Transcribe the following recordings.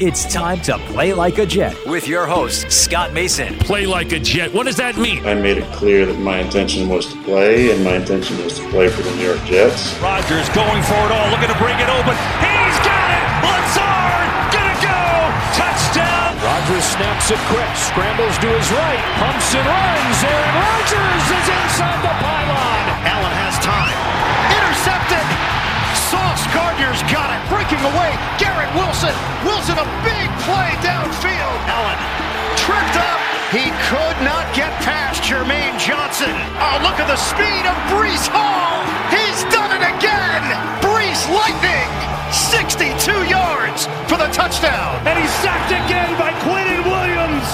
It's time to play like a Jet with your host, Scott Mason. Play like a Jet. What does that mean? I made it clear that my intention was to play, and my intention was to play for the New York Jets. Rodgers going for it all, looking to bring it open. He's got it! Lazard, gonna go! Touchdown! Rodgers snaps it quick, scrambles to his right, pumps and runs. Aaron Rodgers is inside the pylon. Got. Breaking away. Garrett Wilson. Wilson a big play downfield. Allen tripped up. He could not get past Jermaine Johnson. Oh, look at the speed of Breece Hall. He's done it again. Breece Lightning. 62 yards for the touchdown. And he's sacked again by Quinnen Williams.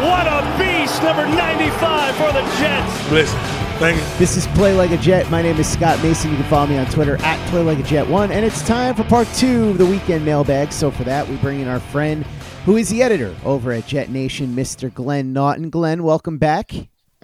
What a beast, number 95 for the Jets. Listen. Thank you. This is Play Like a Jet. My name is Scott Mason. You can follow me on Twitter at Play Like a Jet One, and it's time for part two of the weekend mailbag. So for that, we bring in our friend, who is the editor over at Jet Nation, Mr. Glenn Naughton. Glenn, welcome back.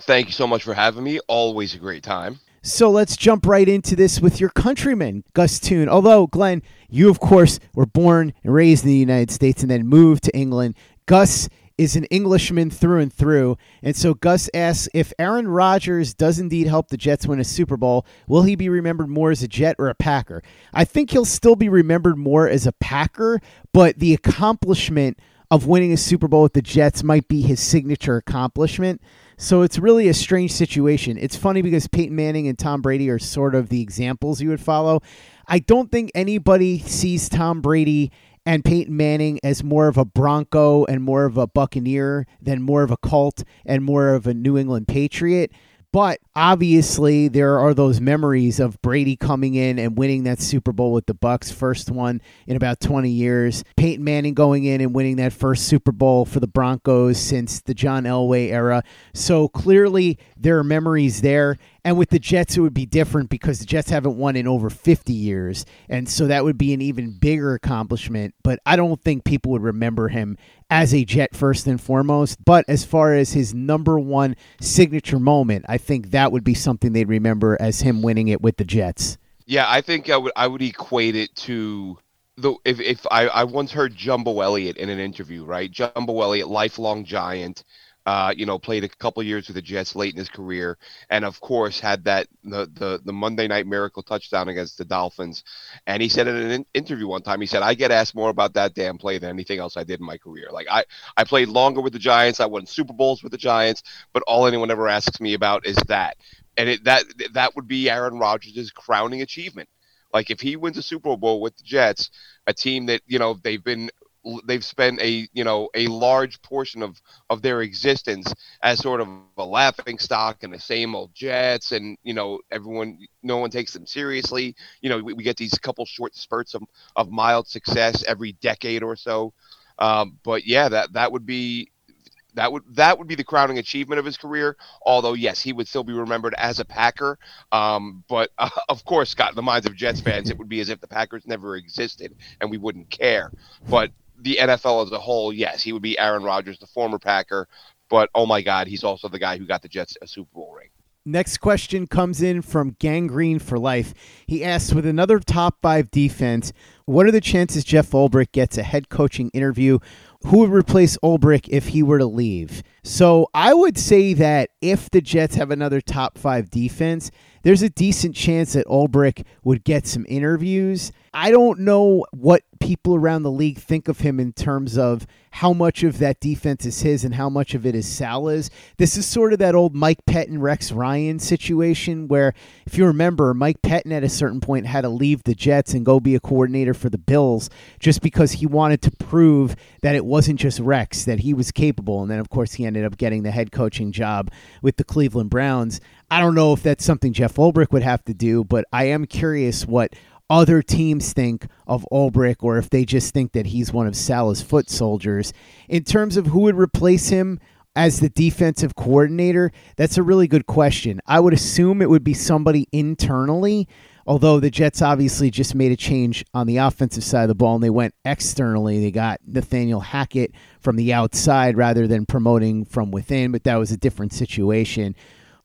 Thank you so much for having me. Always a great time. So let's jump right into this with your countryman, Gus Toon. Although, Glenn, you, of course, were born and raised in the United States and then moved to England. Gus is an Englishman through and through. And so Gus asks if Aaron Rodgers does indeed help the Jets win a Super Bowl, will he be remembered more as a Jet or a Packer? I think he'll still be remembered more as a Packer, but the accomplishment of winning a Super Bowl with the Jets might be his signature accomplishment. So it's really a strange situation. It's funny because Peyton Manning and Tom Brady are sort of the examples you would follow. I don't think anybody sees Tom Brady and Peyton Manning as more of a Bronco and more of a Buccaneer than more of a Colt and more of a New England Patriot. But obviously, there are those memories of Brady coming in and winning that Super Bowl with the Bucs, first one in about 20 years. Peyton Manning going in and winning that first Super Bowl for the Broncos since the John Elway era. So clearly, there are memories there. And with the Jets, it would be different because the Jets haven't won in over 50 years. And so that would be an even bigger accomplishment. But I don't think people would remember him as a Jet first and foremost. But as far as his number one signature moment, I think that would be something they'd remember as him winning it with the Jets. Yeah, I think I would I would equate it to the if if I, I once heard Jumbo Elliott in an interview, right? Jumbo Elliott, lifelong giant, uh, you know, played a couple years with the Jets late in his career, and of course had that the, the the Monday Night Miracle touchdown against the Dolphins. And he said in an interview one time, he said, "I get asked more about that damn play than anything else I did in my career. Like I I played longer with the Giants, I won Super Bowls with the Giants, but all anyone ever asks me about is that." And it, that that would be Aaron Rodgers' crowning achievement. Like if he wins a Super Bowl with the Jets, a team that you know they've been they've spent a you know a large portion of of their existence as sort of a laughing stock and the same old Jets, and you know everyone no one takes them seriously. You know we, we get these couple short spurts of of mild success every decade or so. Um, but yeah, that that would be that would that would be the crowning achievement of his career. Although yes, he would still be remembered as a Packer. Um, but uh, of course, Scott, in the minds of Jets fans, it would be as if the Packers never existed and we wouldn't care. But the NFL as a whole, yes, he would be Aaron Rodgers, the former Packer. But oh my God, he's also the guy who got the Jets a Super Bowl ring. Next question comes in from Gangrene for Life. He asks, with another top five defense, what are the chances Jeff Ulbrich gets a head coaching interview? Who would replace Ulbrich if he were to leave? So I would say that if the Jets have another top five defense, there's a decent chance that Ulbrich would get some interviews. I don't know what people around the league think of him in terms of how much of that defense is his and how much of it is Saleh's. This is sort of that old Mike Pettine, Rex Ryan situation where, if you remember, Mike Pettine at a certain point had to leave the Jets and go be a coordinator for the Bills just because he wanted to prove that it wasn't just Rex, that he was capable. And then, of course, he ended up getting the head coaching job with the Cleveland Browns. I don't know if that's something Jeff Ulbrich would have to do, but I am curious what other teams think of Ulbrich or if they just think that he's one of Saleh's foot soldiers. In terms of who would replace him as the defensive coordinator, that's a really good question. I would assume it would be somebody internally, although the Jets obviously just made a change on the offensive side of the ball and they went externally. They got Nathaniel Hackett from the outside rather than promoting from within, but that was a different situation.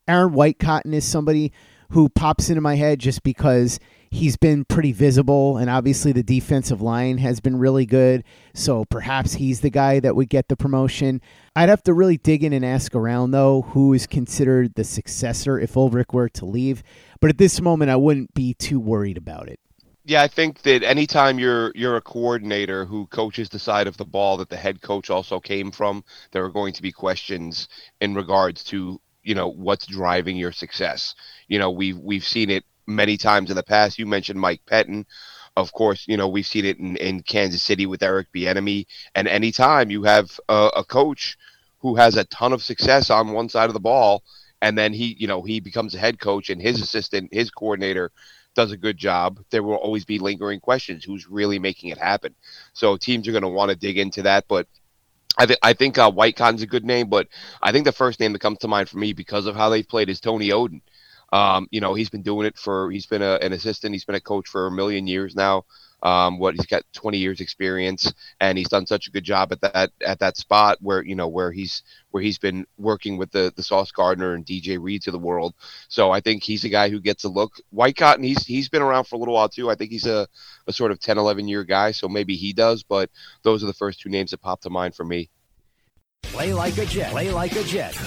Aaron Whitecotton is somebody who pops into my head just because he's been pretty visible, and obviously the defensive line has been really good. So perhaps he's the guy that would get the promotion. I'd have to really dig in and ask around, though, who is considered the successor if Ulbrich were to leave. But at this moment, I wouldn't be too worried about it. Yeah, I think that anytime you're you're a coordinator who coaches the side of the ball that the head coach also came from, there are going to be questions in regards to you know what's driving your success. You know, we've we've seen it many times in the past. You mentioned Mike Pettine. Of course, you know, we've seen it in, in Kansas City with Eric Bieniemy. And anytime you have a, a coach who has a ton of success on one side of the ball, and then he, you know, he becomes a head coach and his assistant, his coordinator does a good job, there will always be lingering questions. Who's really making it happen? So teams are going to want to dig into that. But I, th- I think uh, Whitecotton's a good name, but I think the first name that comes to mind for me because of how they've played is Tony Oden. Um, you know, he's been doing it for, he's been a, an assistant, he's been a coach for a million years now. Um, what he's got 20 years experience and he's done such a good job at that at that spot where you know where he's where he's been working with the the Sauce Gardner and DJ Reeds of the world. So I think he's a guy who gets a look. Whitecotton, he's he's been around for a little while too. I think he's a, a sort of 10, 11 year guy, so maybe he does. But those are the first two names that pop to mind for me. Play like a Jet. Play like a Jet.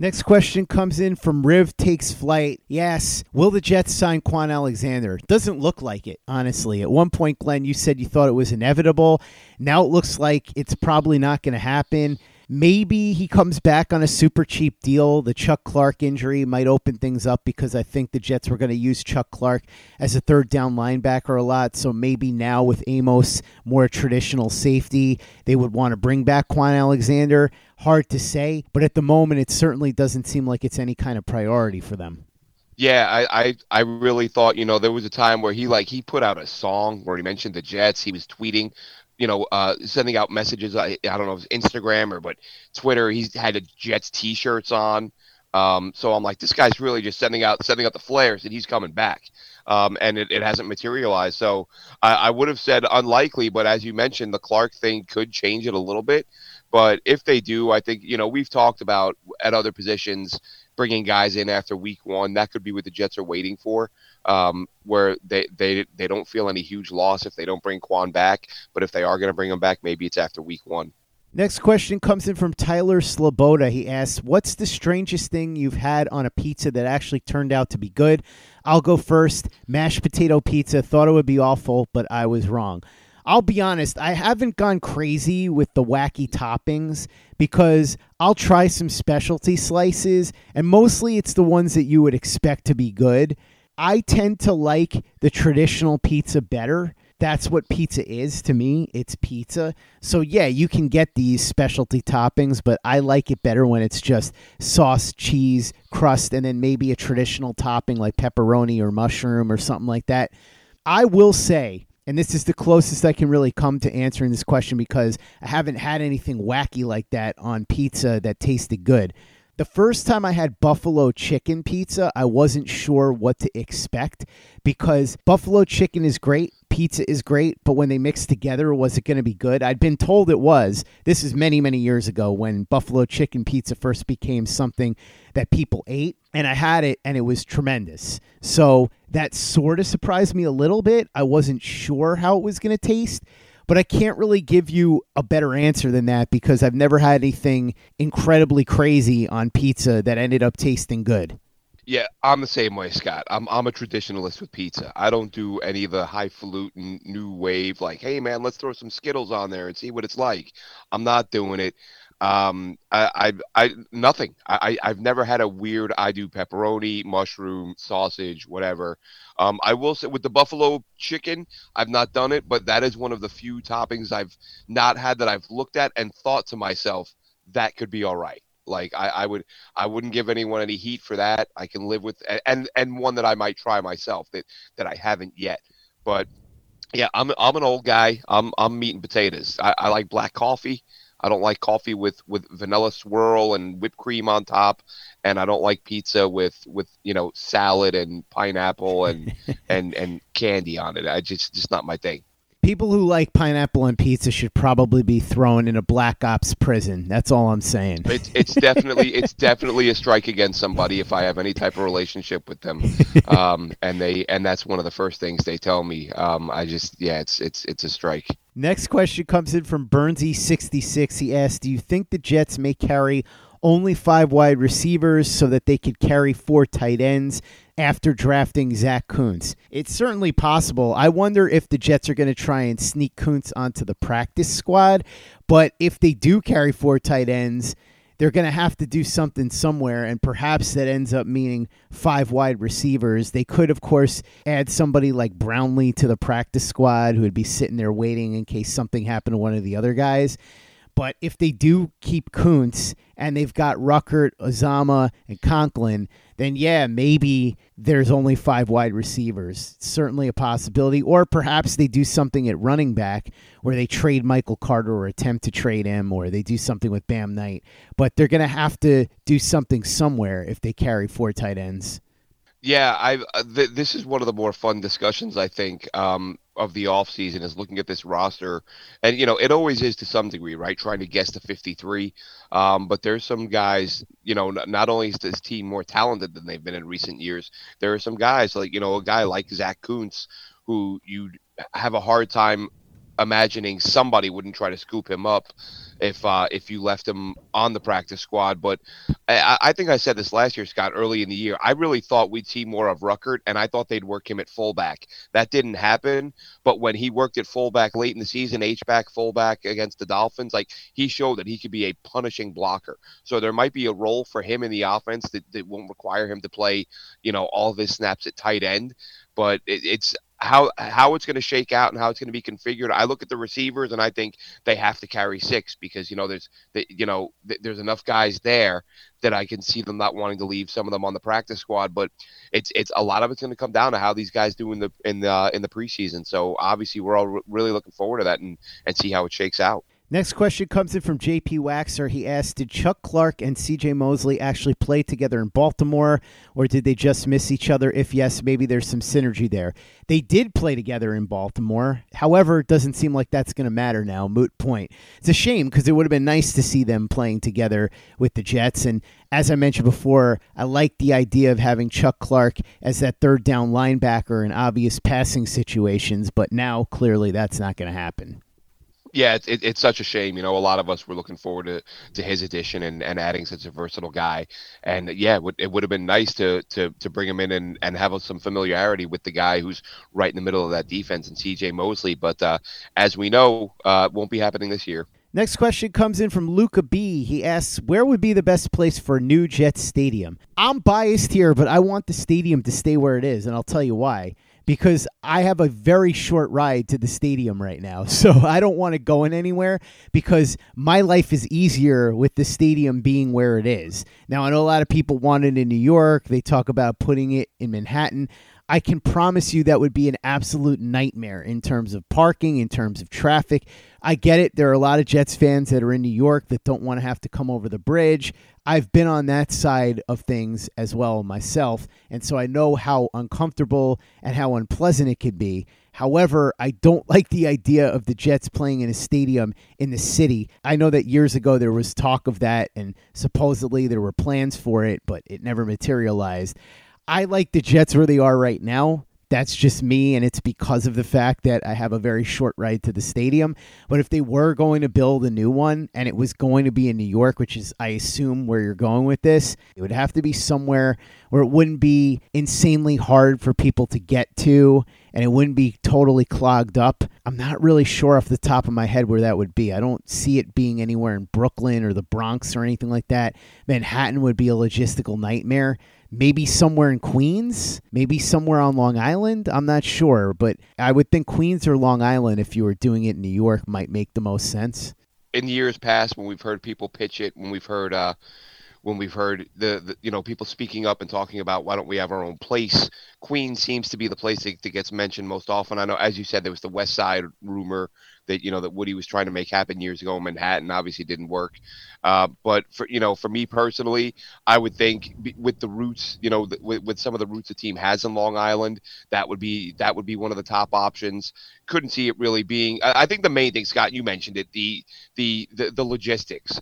Next question comes in from Riv Takes Flight. Yes, will the Jets sign Kwon Alexander? Doesn't look like it, honestly. At one point, Glenn, you said you thought it was inevitable. Now it looks like it's probably not going to happen. Maybe he comes back on a super cheap deal. The Chuck Clark injury might open things up because I think the Jets were going to use Chuck Clark as a third down linebacker a lot. So maybe now with Amos, more traditional safety, they would want to bring back Kwon Alexander. Hard to say, but at the moment, it certainly doesn't seem like it's any kind of priority for them. Yeah, I, I, I really thought, you know, there was a time where he like he put out a song where he mentioned the Jets. He was tweeting you know, uh, sending out messages. I, I don't know if it's Instagram or but Twitter. He's had a Jets T-shirts on. Um, so I'm like, this guy's really just sending out sending out the flares that he's coming back, um, and it, it hasn't materialized. So I, I would have said unlikely, but as you mentioned, the Clark thing could change it a little bit. But if they do, I think you know we've talked about at other positions bringing guys in after week one. That could be what the Jets are waiting for um, where they, they they don't feel any huge loss if they don't bring Kwon back. But if they are going to bring him back, maybe it's after week one. Next question comes in from Tyler Sloboda. He asks, What's the strangest thing you've had on a pizza that actually turned out to be good? I'll go first. Mashed potato pizza. Thought it would be awful, but I was wrong. I'll be honest, I haven't gone crazy with the wacky toppings because I'll try some specialty slices, and mostly it's the ones that you would expect to be good. I tend to like the traditional pizza better. That's what pizza is to me. It's pizza. So, yeah, you can get these specialty toppings, but I like it better when it's just sauce, cheese, crust, and then maybe a traditional topping like pepperoni or mushroom or something like that. I will say, and this is the closest I can really come to answering this question because I haven't had anything wacky like that on pizza that tasted good. The first time I had buffalo chicken pizza, I wasn't sure what to expect because buffalo chicken is great, pizza is great, but when they mixed together, was it going to be good? I'd been told it was. This is many, many years ago when buffalo chicken pizza first became something that people ate, and I had it and it was tremendous. So that sort of surprised me a little bit. I wasn't sure how it was going to taste but I can't really give you a better answer than that because I've never had anything incredibly crazy on pizza that ended up tasting good. Yeah, I'm the same way, Scott. I'm I'm a traditionalist with pizza. I don't do any of the highfalutin new wave like, hey man, let's throw some Skittles on there and see what it's like. I'm not doing it. Um, I, I, I nothing. I, I've never had a weird. I do pepperoni, mushroom, sausage, whatever. Um, I will say with the buffalo chicken, I've not done it, but that is one of the few toppings I've not had that I've looked at and thought to myself that could be all right. Like I, I would, I wouldn't give anyone any heat for that. I can live with, and and one that I might try myself that that I haven't yet. But yeah, I'm I'm an old guy. I'm I'm meat and potatoes. I, I like black coffee. I don't like coffee with with vanilla swirl and whipped cream on top, and I don't like pizza with with you know salad and pineapple and and and candy on it. I just just not my thing. People who like pineapple and pizza should probably be thrown in a black ops prison. That's all I'm saying. It's, it's definitely it's definitely a strike against somebody if I have any type of relationship with them, um, and they and that's one of the first things they tell me. Um, I just yeah, it's it's it's a strike. Next question comes in from Burnsy66. He asked, "Do you think the Jets may carry only five wide receivers so that they could carry four tight ends after drafting Zach Kuntz. It's certainly possible. I wonder if the Jets are going to try and sneak Kuntz onto the practice squad, but if they do carry four tight ends, they're going to have to do something somewhere, and perhaps that ends up meaning five wide receivers. They could, of course, add somebody like Brownlee to the practice squad who would be sitting there waiting in case something happened to one of the other guys. But if they do keep Kuntz and they've got Ruckert, Uzomah, and Conklin, then yeah, maybe there's only five wide receivers. Certainly a possibility. Or perhaps they do something at running back where they trade Michael Carter or attempt to trade him, or they do something with Bam Knight. But they're going to have to do something somewhere if they carry four tight ends. Yeah, I uh, th- this is one of the more fun discussions I think um, of the off season is looking at this roster, and you know it always is to some degree, right? Trying to guess the 53, um, but there's some guys, you know, not, not only is this team more talented than they've been in recent years, there are some guys like you know a guy like Zach Kuntz who you'd have a hard time imagining somebody wouldn't try to scoop him up if uh, if you left him on the practice squad. But I, I, think I said this last year, Scott, early in the year. I really thought we'd see more of Ruckert, and I thought they'd work him at fullback. That didn't happen. But when he worked at fullback late in the season, H back, fullback against the Dolphins, like he showed that he could be a punishing blocker. So there might be a role for him in the offense that, that won't require him to play, you know, all of his snaps at tight end but it, it's how how it's going to shake out and how it's going to be configured. I look at the receivers and I think they have to carry six because you know there's you know there's enough guys there that I can see them not wanting to leave some of them on the practice squad. But it's it's a lot of it's going to come down to how these guys do in the in the in the preseason. So obviously we're all really looking forward to that and and see how it shakes out. Next question comes in from JP Waxer. He asked Did Chuck Clark and CJ Mosley actually play together in Baltimore, or did they just miss each other? If yes, maybe there's some synergy there. They did play together in Baltimore. However, it doesn't seem like that's going to matter now. Moot point. It's a shame because it would have been nice to see them playing together with the Jets. And as I mentioned before, I like the idea of having Chuck Clark as that third down linebacker in obvious passing situations, but now clearly that's not going to happen yeah, it, it, it's such a shame. You know, a lot of us were looking forward to, to his addition and, and adding such a versatile guy. And yeah, it would, it would have been nice to, to, to bring him in and, and have some familiarity with the guy who's right in the middle of that defense and CJ Mosley. But uh, as we know, uh, won't be happening this year. Next question comes in from Luca B. He asks, Where would be the best place for new Jets stadium? I'm biased here, but I want the stadium to stay where it is, and I'll tell you why because I have a very short ride to the stadium right now. So I don't want to go in anywhere because my life is easier with the stadium being where it is. Now, I know a lot of people want it in New York. They talk about putting it in Manhattan. I can promise you that would be an absolute nightmare in terms of parking, in terms of traffic. I get it. There are a lot of Jets fans that are in New York that don't want to have to come over the bridge. I've been on that side of things as well myself, and so I know how uncomfortable and how unpleasant it could be. However, I don't like the idea of the Jets playing in a stadium in the city. I know that years ago there was talk of that, and supposedly there were plans for it, but it never materialized. I like the Jets where they are right now. That's just me, and it's because of the fact that I have a very short ride to the stadium. But if they were going to build a new one and it was going to be in New York, which is, I assume, where you're going with this, it would have to be somewhere where it wouldn't be insanely hard for people to get to and it wouldn't be totally clogged up. I'm not really sure off the top of my head where that would be. I don't see it being anywhere in Brooklyn or the Bronx or anything like that. Manhattan would be a logistical nightmare maybe somewhere in Queens, maybe somewhere on Long Island. I'm not sure, but I would think Queens or Long Island, if you were doing it in New York, might make the most sense. In years past, when we've heard people pitch it, when we've heard uh, when we've heard the, the, you know people speaking up and talking about why don't we have our own place. Queens seems to be the place that, that gets mentioned most often. I know, as you said, there was the West Side rumor that you know that Woody was trying to make happen years ago in Manhattan. Obviously, didn't work. Uh, but for you know, for me personally, I would think with the roots, you know, with, with some of the roots the team has in Long Island, that would be that would be one of the top options. Couldn't see it really being. I, I think the main thing, Scott, you mentioned it, the the the, the logistics.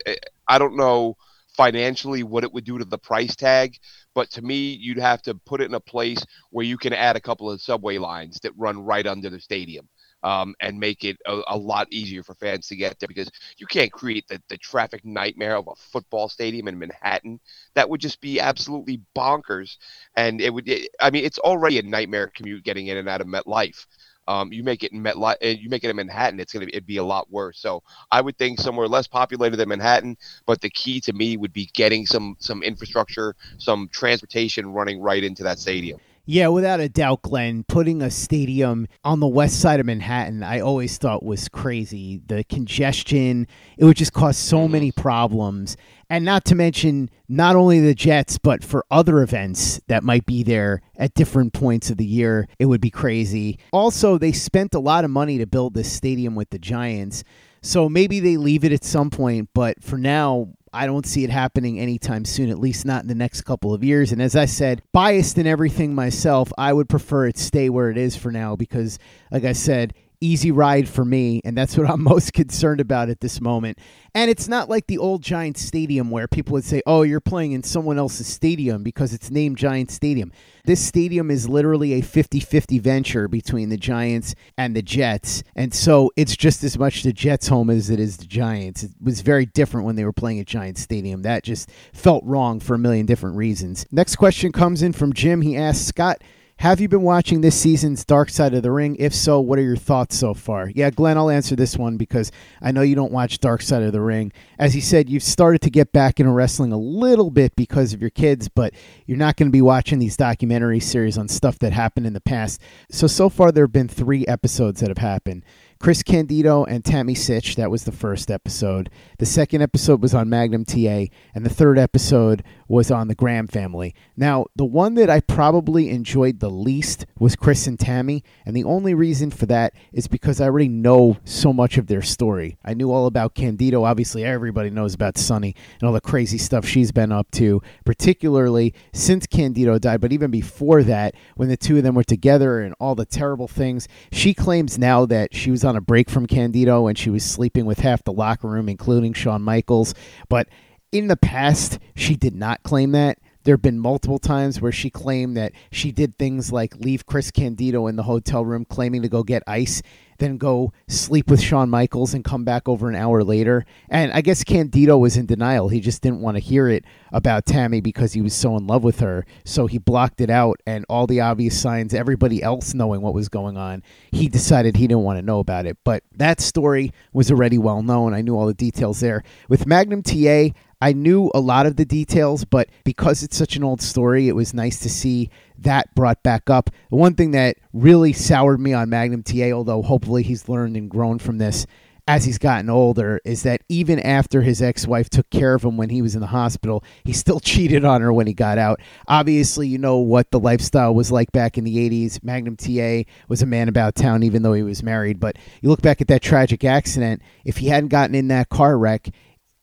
I don't know financially what it would do to the price tag. But to me, you'd have to put it in a place where you can add a couple of subway lines that run right under the stadium um, and make it a, a, lot easier for fans to get there because you can't create the, the traffic nightmare of a football stadium in Manhattan. That would just be absolutely bonkers. And it would, it, I mean, it's already a nightmare commute getting in and out of MetLife. Um, you make it in MetLife, uh, you make it in Manhattan, it's gonna be, it'd be a lot worse. So I would think somewhere less populated than Manhattan, but the key to me would be getting some some infrastructure, some transportation running right into that stadium. Yeah, without a doubt, Glenn. Putting a stadium on the west side of Manhattan, I always thought was crazy. The congestion, it would just cause so mm-hmm. many problems. And not to mention, not only the Jets, but for other events that might be there at different points of the year, it would be crazy. Also, they spent a lot of money to build this stadium with the Giants. So maybe they leave it at some point, but for now, I don't see it happening anytime soon, at least not in the next couple of years. And as I said, biased in everything myself, I would prefer it stay where it is for now because, like I said, easy ride for me, and that's what I'm most concerned about at this moment. And it's not like the old Giants Stadium where people would say, oh, you're playing in someone else's stadium because it's named Giants Stadium. This stadium is literally a 50 50 venture between the Giants and the Jets. And so it's just as much the Jets' home as it is the Giants. It was very different when they were playing at Giants Stadium. That just felt wrong for a million different reasons. Next question comes in from Jim. He asks, Scott, have you been watching this season's Dark Side of the Ring? If so, what are your thoughts so far? Yeah, Glenn, I'll answer this one because I know you don't watch Dark Side of the Ring. As he said, you've started to get back into wrestling a little bit because of your kids, but you're not going to be watching these documentary series on stuff that happened in the past. So, so far, there have been three episodes that have happened. Chris Candido and Tammy Sytch. That was the first episode. The second episode was on Magnum TA, and the third episode was on the Graham family. Now, the one that I probably enjoyed the least was Chris and Tammy, and the only reason for that is because I already know so much of their story. I knew all about Candido. Obviously, everybody knows about Sunny and all the crazy stuff she's been up to, particularly since Candido died, but even before that, when the two of them were together and all the terrible things. She claims now that she was on a break from Candido and she was sleeping with half the locker room, including Shawn Michaels. But in the past, she did not claim that. There have been multiple times where she claimed that she did things like leave Chris Candido in the hotel room claiming to go get ice, then go sleep with Shawn Michaels and come back over an hour later. And I guess Candido was in denial. He just didn't want to hear it about Tammy because he was so in love with her. So he blocked it out, and all the obvious signs, everybody else knowing what was going on, he decided he didn't want to know about it. But that story was already well known. I knew all the details there. With Magnum TA, I knew a lot of the details, but because it's such an old story, it was nice to see that brought back up. The one thing that really soured me on Magnum TA, although hopefully he's learned and grown from this as he's gotten older, is that even after his ex wife took care of him when he was in the hospital, he still cheated on her when he got out. Obviously, you know what the lifestyle was like back in the 80s. Magnum TA was a man about town, even though he was married. But you look back at that tragic accident, if he hadn't gotten in that car wreck,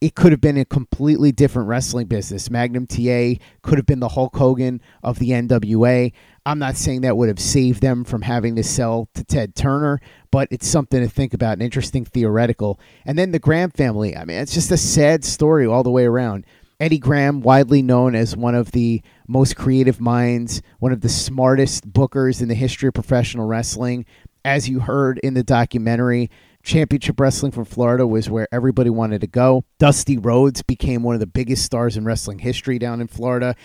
it could have been a completely different wrestling business. Magnum TA could have been the Hulk Hogan of the NWA. I'm not saying that would have saved them from having to sell to Ted Turner, but it's something to think about, an interesting theoretical. And then the Graham family. I mean, it's just a sad story all the way around. Eddie Graham, widely known as one of the most creative minds, one of the smartest bookers in the history of professional wrestling. As you heard in the documentary, Championship Wrestling from Florida was where everybody wanted to go. Dusty Rhodes became one of the biggest stars in wrestling history down in Florida.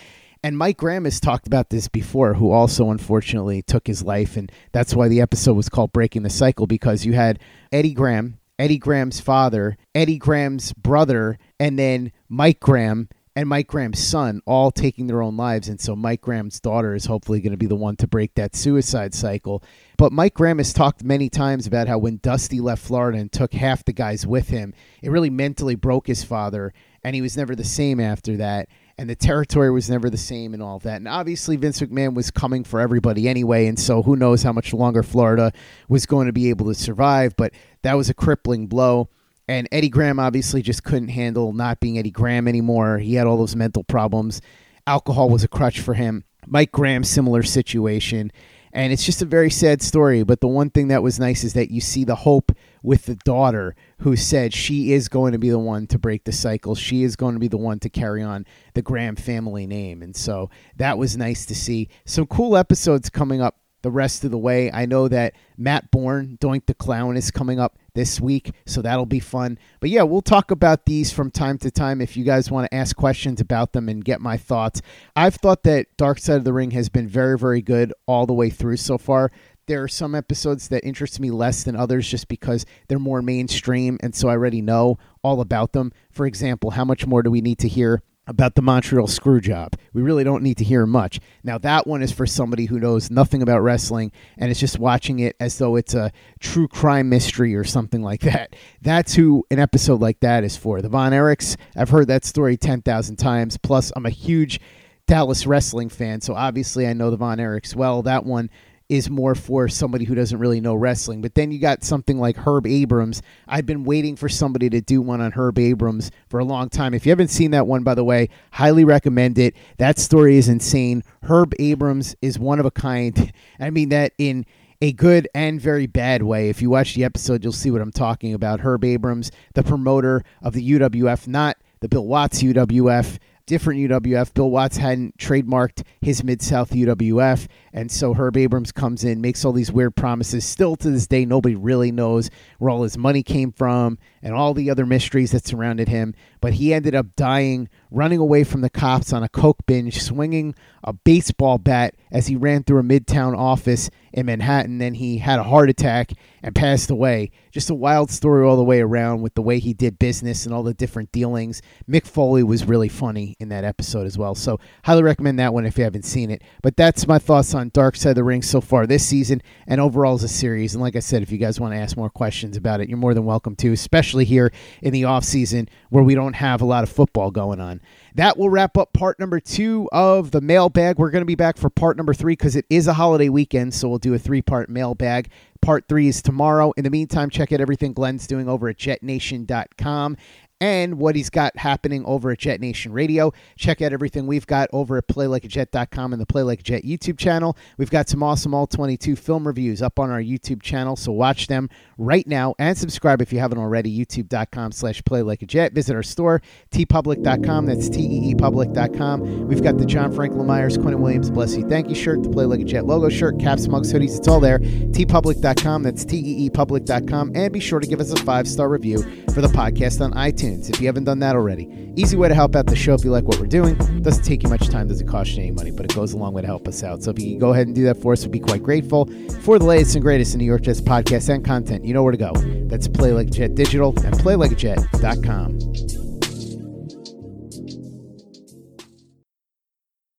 And Mike Graham has talked about this before, who also unfortunately took his life. And that's why the episode was called Breaking the Cycle, because you had Eddie Graham, Eddie Graham's father, Eddie Graham's brother, and then Mike Graham and Mike Graham's son all taking their own lives. And so Mike Graham's daughter is hopefully going to be the one to break that suicide cycle. But Mike Graham has talked many times about how when Dusty left Florida and took half the guys with him, it really mentally broke his father, and he was never the same after that. and the territory was never the same and all that. And obviously, Vince McMahon was coming for everybody anyway, and so who knows how much longer Florida was going to be able to survive. But that was a crippling blow. And Eddie Graham obviously just couldn't handle not being Eddie Graham anymore. He had all those mental problems. Alcohol was a crutch for him. Mike Graham, similar situation. And it's just a very sad story. But the one thing that was nice is that you see the hope with the daughter who said she is going to be the one to break the cycle. She is going to be the one to carry on the Graham family name. And so that was nice to see. Some cool episodes coming up the rest of the way. I know that Matt Borne, Doink the Clown, is coming up this week, so that'll be fun. But yeah, we'll talk about these from time to time if you guys want to ask questions about them and get my thoughts. I've thought that Dark Side of the Ring has been very, very good all the way through so far. There are some episodes that interest me less than others just because they're more mainstream, and so I already know all about them. For example, how much more do we need to hear about the Montreal screw job. We really don't need to hear much. Now, that one is for somebody who knows nothing about wrestling and is just watching it as though it's a true crime mystery or something like that. That's who an episode like that is for. The Von Erichs, I've heard that story 10,000 times. Plus, I'm a huge Dallas wrestling fan, so obviously I know the Von Erichs well. That one is more for somebody who doesn't really know wrestling. But then you got something like Herb Abrams. I've been waiting for somebody to do one on Herb Abrams for a long time. If you haven't seen that one, by the way, highly recommend it. That story is insane. Herb Abrams is one of a kind. I mean that in a good and very bad way. If you watch the episode, you'll see what I'm talking about. Herb Abrams, the promoter of the UWF, not the Bill Watts UWF different UWF. Bill Watts hadn't trademarked his Mid South UWF, and so Herb Abrams comes in, makes all these weird promises. Still to this day, nobody really knows where all his money came from and all the other mysteries that surrounded him. But he ended up dying, running away from the cops on a coke binge, swinging a baseball bat as he ran through a midtown office in Manhattan. Then he had a heart attack and passed away. Just a wild story all the way around with the way he did business and all the different dealings. Mick Foley was really funny in that episode as well. So, highly recommend that one if you haven't seen it. But that's my thoughts on Dark Side of the Ring so far this season and overall as a series. And like I said, if you guys want to ask more questions about it, you're more than welcome to, especially here in the off season where we don't have a lot of football going on. That will wrap up part number two of the mailbag. We're going to be back for part number three because it is a holiday weekend, so we'll do a three part mailbag. Part three is tomorrow. In the meantime, check out everything Glenn's doing over at jetnation.com and what he's got happening over at Jet Nation Radio. Check out everything we've got over at playlikeajet.com and the Play Like a Jet YouTube channel. We've got some awesome All 22 film reviews up on our YouTube channel, so watch them right now and subscribe if you haven't already. YouTube.com slash Play Like a Jet. Visit our store, teepublic.com. That's teepublic.com. We've got the John Franklin Myers, Quinnen Williams, Bless You, Thank You shirt, the Play Like a Jet logo shirt, caps, mugs, hoodies. It's all there. teepublic.com. That's teepublic.com. And be sure to give us a five star review for the podcast on iTunes iTunes if you haven't done that already. Easy way to help out the show if you like what we're doing. Doesn't take you much time, doesn't cost you any money, but it goes a long way to help us out. So if you can go ahead and do that for us, we'd be quite grateful. For the latest and greatest in New York Jets podcasts and content, you know where to go. That's Play Like Jet Digital and PlayLikeAJet.com.